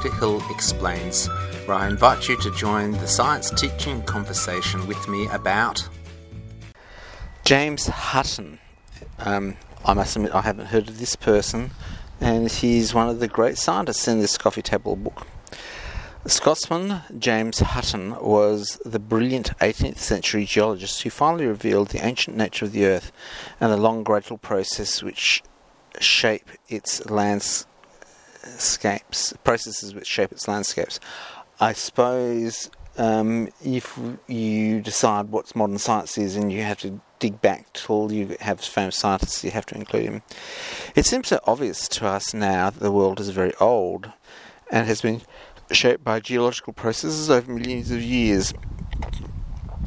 Peter Hill Explains, where I invite you to join the science teaching conversation with me about James Hutton. Um, I must admit, I haven't heard of this person, and he's one of the great scientists in this coffee table book. Scotsman James Hutton was the brilliant 18th century geologist who finally revealed the ancient nature of the Earth and the long gradual process which shape its landscapes, processes which shape its landscapes. I suppose um, if you decide what modern science is and you have to dig back till you have famous scientists, you have to include him. It seems so obvious to us now that the world is very old and has been shaped by geological processes over millions of years.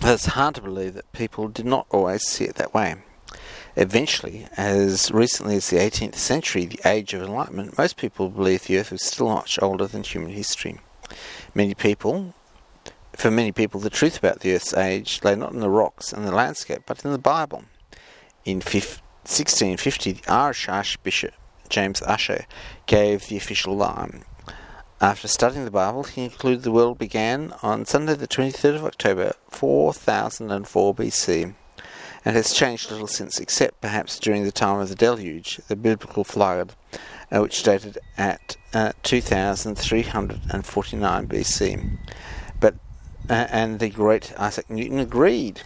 It's hard to believe that people did not always see it that way. Eventually, as recently as the 18th century, the Age of Enlightenment, most people believed the Earth was still much older than human history. Many people, for many people, the truth about the Earth's age lay not in the rocks and the landscape, but in the Bible. In 1650, the Irish Archbishop James Ussher gave the official line. After studying the Bible, he concluded the world began on Sunday, the 23rd of October, 4004 BC and has changed little since, except perhaps during the time of the deluge, the biblical flood, uh, which dated at uh, 2349 BC. But uh, and the great Isaac Newton agreed.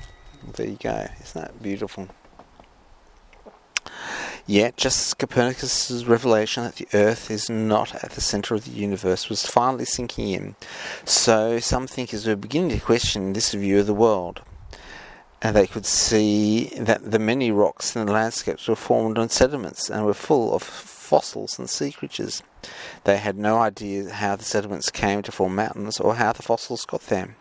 There you go. Isn't that beautiful? Yet, just as Copernicus' revelation that the Earth is not at the centre of the universe was finally sinking in, so some thinkers were beginning to question this view of the world and they could see that the many rocks the landscapes were formed on sediments and were full of fossils and sea creatures. They had no idea how the sediments came to form mountains or how the fossils got there.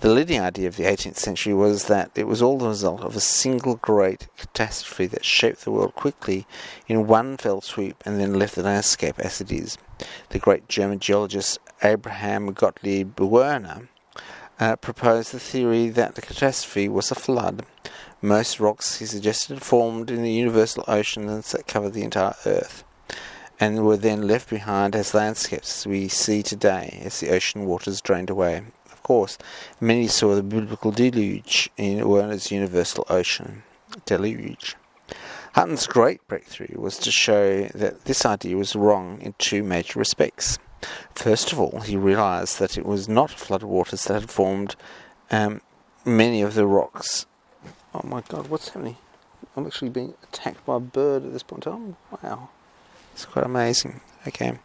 The leading idea of the 18th century was that it was all the result of a single great catastrophe that shaped the world quickly in one fell swoop and then left the landscape as it is. The great German geologist Abraham Gottlieb Werner uh, proposed the theory that the catastrophe was a flood. Most rocks, he suggested, formed in the universal oceans that covered the entire Earth, and were then left behind as landscapes we see today as the ocean waters drained away. Of course, many saw the biblical deluge in Werner's universal ocean. Deluge. Hutton's great breakthrough was to show that this idea was wrong in two major respects. First of all, he realized that it was not flood waters that had formed um, many of the rocks. Oh my god, what's happening? I'm actually being attacked by a bird at this point in time. Wow. It's quite amazing. Okay.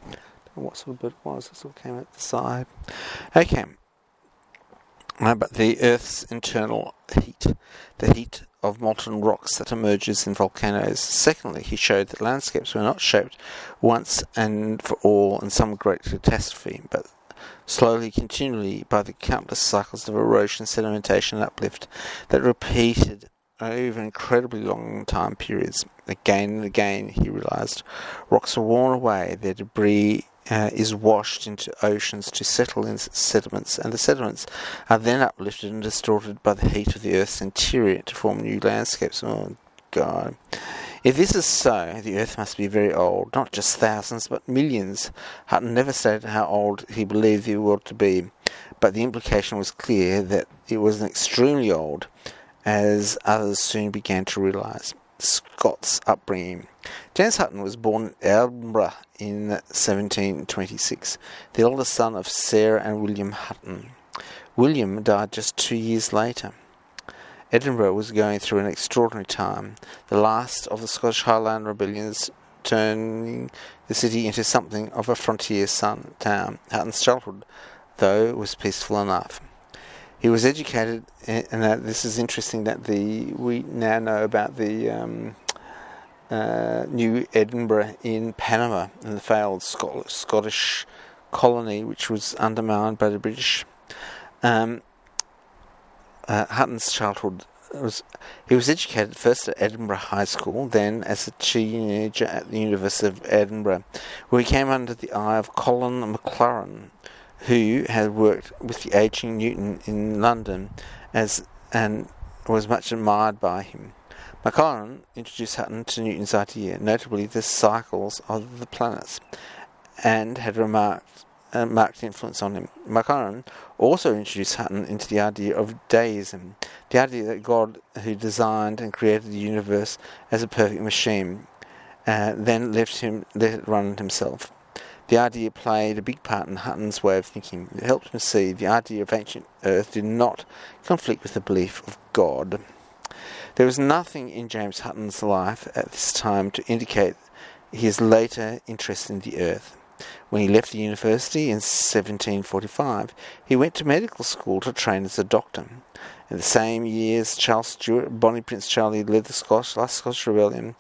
what sort of bird it was. It sort of came out the side. Okay. But the Earth's internal heat, the heat of molten rocks that emerges in volcanoes. Secondly, he showed that landscapes were not shaped once and for all in some great catastrophe, but slowly, continually by the countless cycles of erosion, sedimentation, and uplift that repeated over incredibly long time periods. Again and again, he realized, rocks are worn away, their debris uh, is washed into oceans to settle in sediments, and the sediments are then uplifted and distorted by the heat of the Earth's interior to form new landscapes. Oh, God. If this is so, the Earth must be very old, not just thousands, but millions. Hutton never stated how old he believed the world to be, but the implication was clear that it was extremely old, as others soon began to realize. Scots upbringing. James Hutton was born in Edinburgh in 1726, the eldest son of Sarah and William Hutton. William died just two years later. Edinburgh was going through an extraordinary time, the last of the Scottish Highland rebellions turning the city into something of a frontier town. Hutton's childhood, though, was peaceful enough. He was educated, and this is interesting that the we now know about the um, uh, New Edinburgh in Panama and the failed Scottish colony, which was undermined by the British. Um, uh, Hutton's childhood was he was educated first at Edinburgh High School, then as a teenager at the University of Edinburgh, where he came under the eye of Colin Maclaurin, who had worked with the aging Newton in London as and was much admired by him. Maclaurin introduced Hutton to Newton's idea, notably the cycles of the planets, and had remarked uh, marked influence on him. McConnell also introduced Hutton into the idea of deism, the idea that God, who designed and created the universe as a perfect machine, uh, then left him let it run himself. The idea played a big part in Hutton's way of thinking. It helped him see the idea of ancient Earth did not conflict with the belief of God. There was nothing in James Hutton's life at this time to indicate his later interest in the Earth. When he left the university in 1745, he went to medical school to train as a doctor. In the same years, Charles Stuart, Bonnie Prince Charlie led the Scottish, last Scottish rebellion.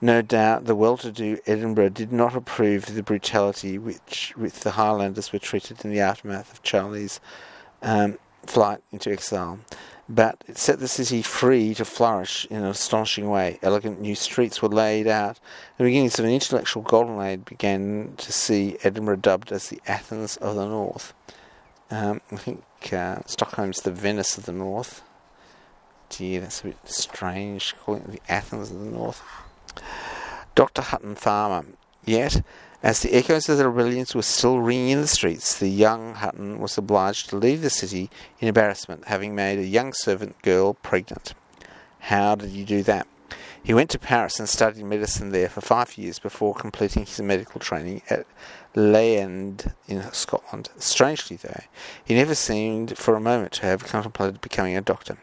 No doubt the well-to-do Edinburgh did not approve the brutality which with the Highlanders were treated in the aftermath of Charlie's um, flight into exile but it set the city free to flourish in an astonishing way. Elegant new streets were laid out. The beginnings of an intellectual golden age began to see Edinburgh dubbed as the Athens of the North. Um, I think uh, Stockholm's the Venice of the North. Gee, that's a bit strange calling it the Athens of the North. Dr. Hutton Farmer. Yet, as the echoes of the rebellions were still ringing in the streets, the young Hutton was obliged to leave the city in embarrassment, having made a young servant girl pregnant. How did he do that? He went to Paris and studied medicine there for five years before completing his medical training at Leiden in Scotland. Strangely, though, he never seemed for a moment to have contemplated becoming a doctor.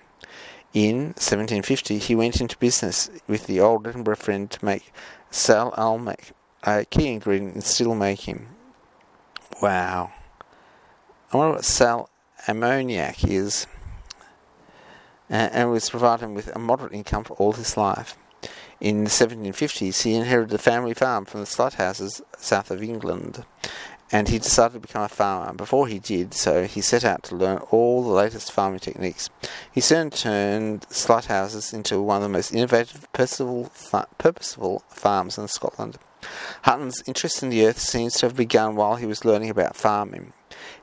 In 1750, he went into business with the old Edinburgh friend to make sal ammoniac, a key ingredient in steel making. Wow. I wonder what sal ammoniac is. Uh, and was providing him with a moderate income for all his life. In the 1750s, he inherited a family farm from the Slighhouses south of England, and he decided to become a farmer. Before he did so, he set out to learn all the latest farming techniques. He soon turned Slighhouses into one of the most innovative, purposeful, purposeful farms in Scotland. Hutton's interest in the earth seems to have begun while he was learning about farming.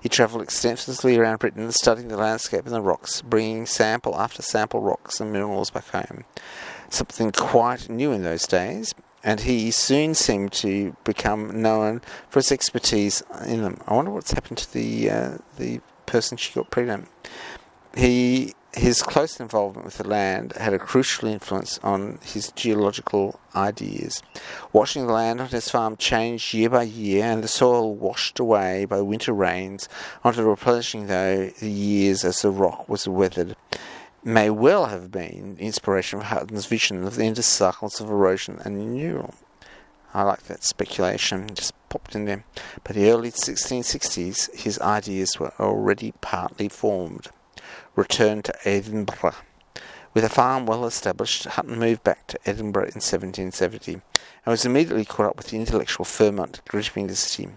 He travelled extensively around Britain, studying the landscape and the rocks, bringing sample after sample rocks and minerals back home. Something quite new in those days, and he soon seemed to become known for his expertise in them. I wonder what's happened to the uh, the person she got pregnant. He his close involvement with the land had a crucial influence on his geological ideas. Watching the land on his farm change year by year and the soil washed away by winter rains onto replenishing though the years as the rock was weathered may well have been inspiration for Hutton's vision of the endless cycles of erosion and renewal. I like that speculation, just popped in there. By the early 1660s, his ideas were already partly formed returned to Edinburgh. With a farm well established, Hutton moved back to Edinburgh in 1770 and was immediately caught up with the intellectual ferment gripping the city.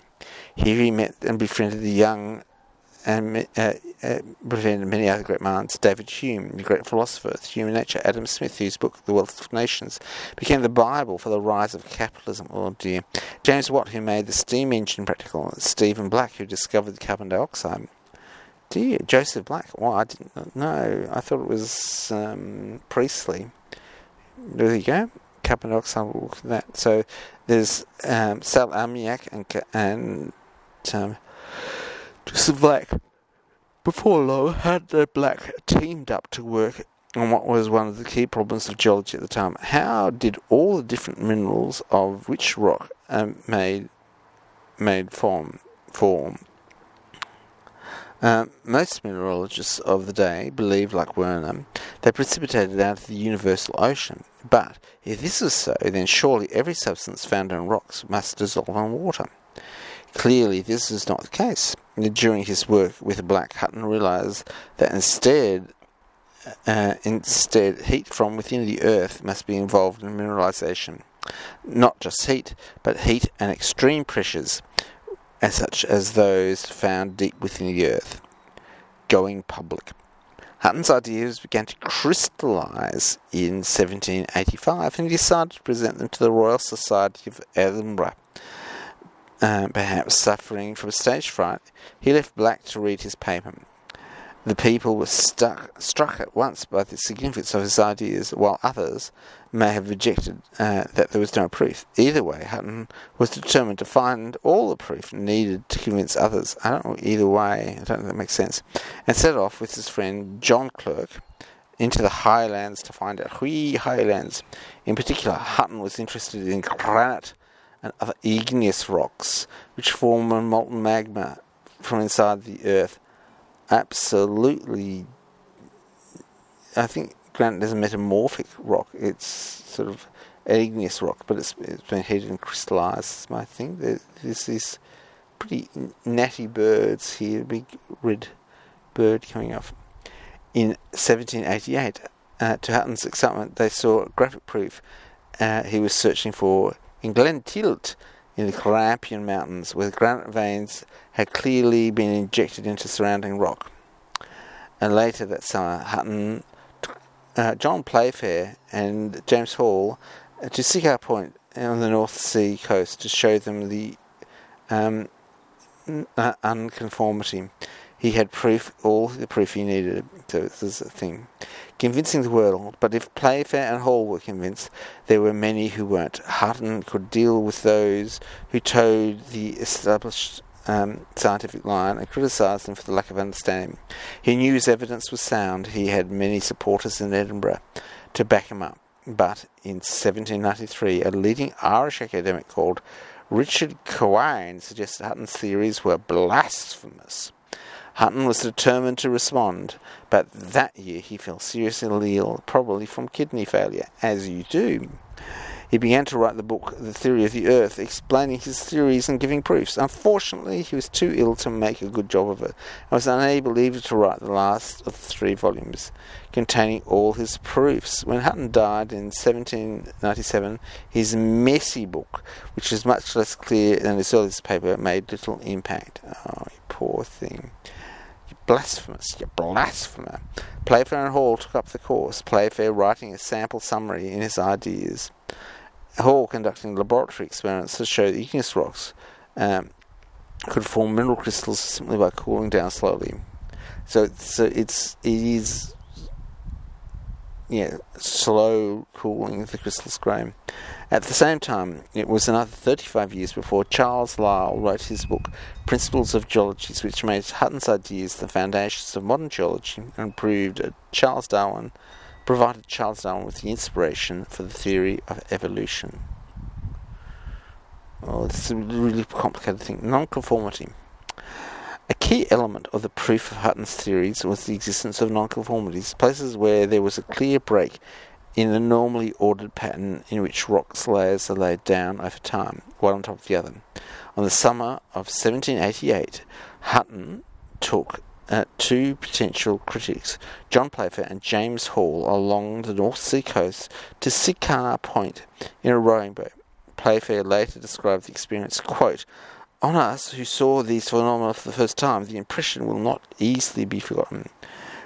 Here he met and befriended the young and uh, uh, befriended many other great minds. David Hume, the great philosopher of human nature. Adam Smith, whose book The Wealth of Nations became the Bible for the rise of capitalism. Oh dear. James Watt, who made the steam engine practical. Stephen Black, who discovered carbon dioxide. Joseph Black. Well, I didn't know. I thought it was um, Priestley. There you go. Carbon dioxide. At that. So there's um, Sal Armiak and and um, Joseph Black. Before long, had the Black teamed up to work on what was one of the key problems of geology at the time. How did all the different minerals of which rock um, made made form form uh, most mineralogists of the day believed, like Werner, they precipitated out of the universal ocean. But if this is so, then surely every substance found in rocks must dissolve in water. Clearly, this is not the case. During his work with Black, Hutton realized that instead, uh, instead, heat from within the earth must be involved in mineralization. Not just heat, but heat and extreme pressures as such as those found deep within the earth, going public. Hutton's ideas began to crystallize in 1785 and he decided to present them to the Royal Society of Edinburgh. Uh, perhaps suffering from stage fright, he left Black to read his paper. The people were stuck, struck at once by the significance of his ideas, while others may have rejected uh, that there was no proof. Either way, Hutton was determined to find all the proof needed to convince others. I don't know either way, I don't think that makes sense. And set off with his friend John Clerk into the highlands to find out. Hui highlands. In particular, Hutton was interested in granite and other igneous rocks, which form molten magma from inside the earth absolutely. I think granite is a metamorphic rock. It's sort of an igneous rock, but it's, it's been heated and crystallized. I think there's these pretty natty birds here, a big red bird coming off. In 1788, uh, to Hutton's excitement, they saw graphic proof uh, he was searching for in Glen Tilt in the Grampian Mountains, where granite veins had clearly been injected into surrounding rock. And later that summer, Hutton uh, John Playfair and James Hall uh, to Siccar Point on the North Sea coast to show them the um, uh, unconformity. He had proof, all the proof he needed. So this is a thing. Convincing the world, but if Playfair and Hall were convinced, there were many who weren't. Hutton could deal with those who towed the established um, scientific line and criticised him for the lack of understanding. He knew his evidence was sound. He had many supporters in Edinburgh to back him up. But in 1793, a leading Irish academic called Richard Quine suggested Hutton's theories were blasphemous. Hutton was determined to respond, but that year he fell seriously ill, probably from kidney failure, as you do. He began to write the book The Theory of the Earth, explaining his theories and giving proofs. Unfortunately, he was too ill to make a good job of it, and was unable even to write the last of the three volumes, containing all his proofs. When Hutton died in 1797, his messy book, which was much less clear than his earliest paper, made little impact. Oh, poor thing. Blasphemous, you blasphemer. Playfair and Hall took up the course, Playfair writing a sample summary in his ideas. Hall conducting laboratory experiments to show that igneous rocks um, could form mineral crystals simply by cooling down slowly. So, so it's it is yeah slow cooling of the crystals growing. At the same time, it was another 35 years before Charles Lyell wrote his book Principles of Geology, which made Hutton's ideas the foundations of modern geology and proved that Charles Darwin provided Charles Darwin with the inspiration for the theory of evolution. Oh, this is a really complicated thing. Nonconformity. A key element of the proof of Hutton's theories was the existence of nonconformities, places where there was a clear break in the normally ordered pattern in which rocks layers are laid down over time, one on top of the other. On the summer of 1788, Hutton took uh, two potential critics, John Playfair and James Hall, along the North Sea coast to Siccar Point in a rowing boat. Playfair later described the experience, quote, On us who saw these phenomena for the first time, the impression will not easily be forgotten.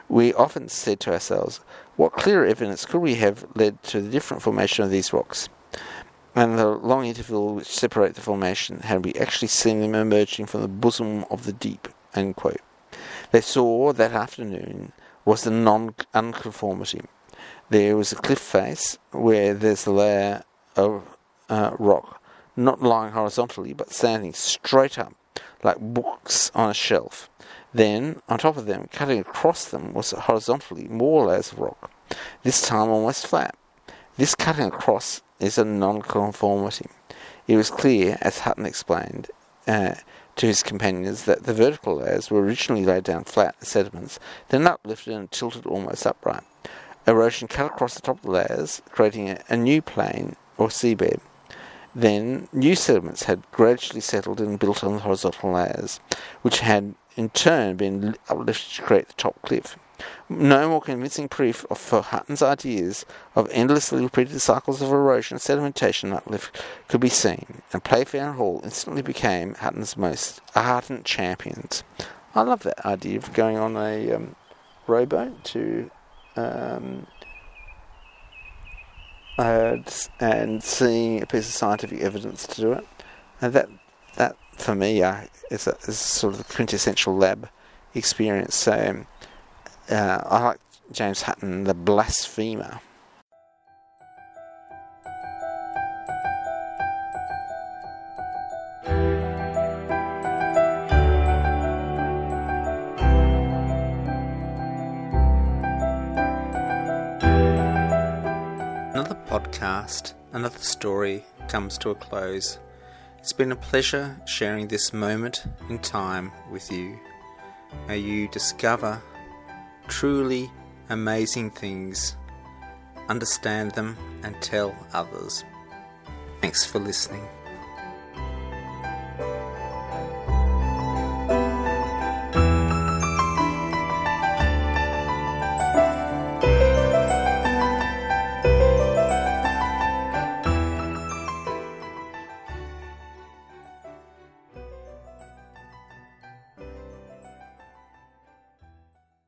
We often said to ourselves, what clearer evidence could we have led to the different formation of these rocks? And the long interval which separate the formation, had we actually seen them emerging from the bosom of the deep? They saw that afternoon was the non unconformity. There was a cliff face where there's a layer of uh, rock, not lying horizontally but standing straight up, like books on a shelf. Then, on top of them, cutting across them, was horizontally more layers of rock, this time almost flat. This cutting across is a non-conformity. It was clear, as Hutton explained, uh, to his companions that the vertical layers were originally laid down flat sediments, then uplifted and tilted almost upright. Erosion cut across the top of the layers, creating a, a new plane or seabed. Then new sediments had gradually settled and built on the horizontal layers, which had in turn been uplifted to create the top cliff. No more convincing proof of, for Hutton's ideas of endlessly repeated cycles of erosion, sedimentation, and uplift could be seen, and Playfair and Hall instantly became Hutton's most ardent champions. I love that idea of going on a um, rowboat to um, uh, and seeing a piece of scientific evidence to do it, and that that for me uh, is, a, is sort of the quintessential lab experience. So. Uh, I like James Hutton, the blasphemer. Podcast, another story comes to a close. It's been a pleasure sharing this moment in time with you. May you discover truly amazing things, understand them, and tell others. Thanks for listening.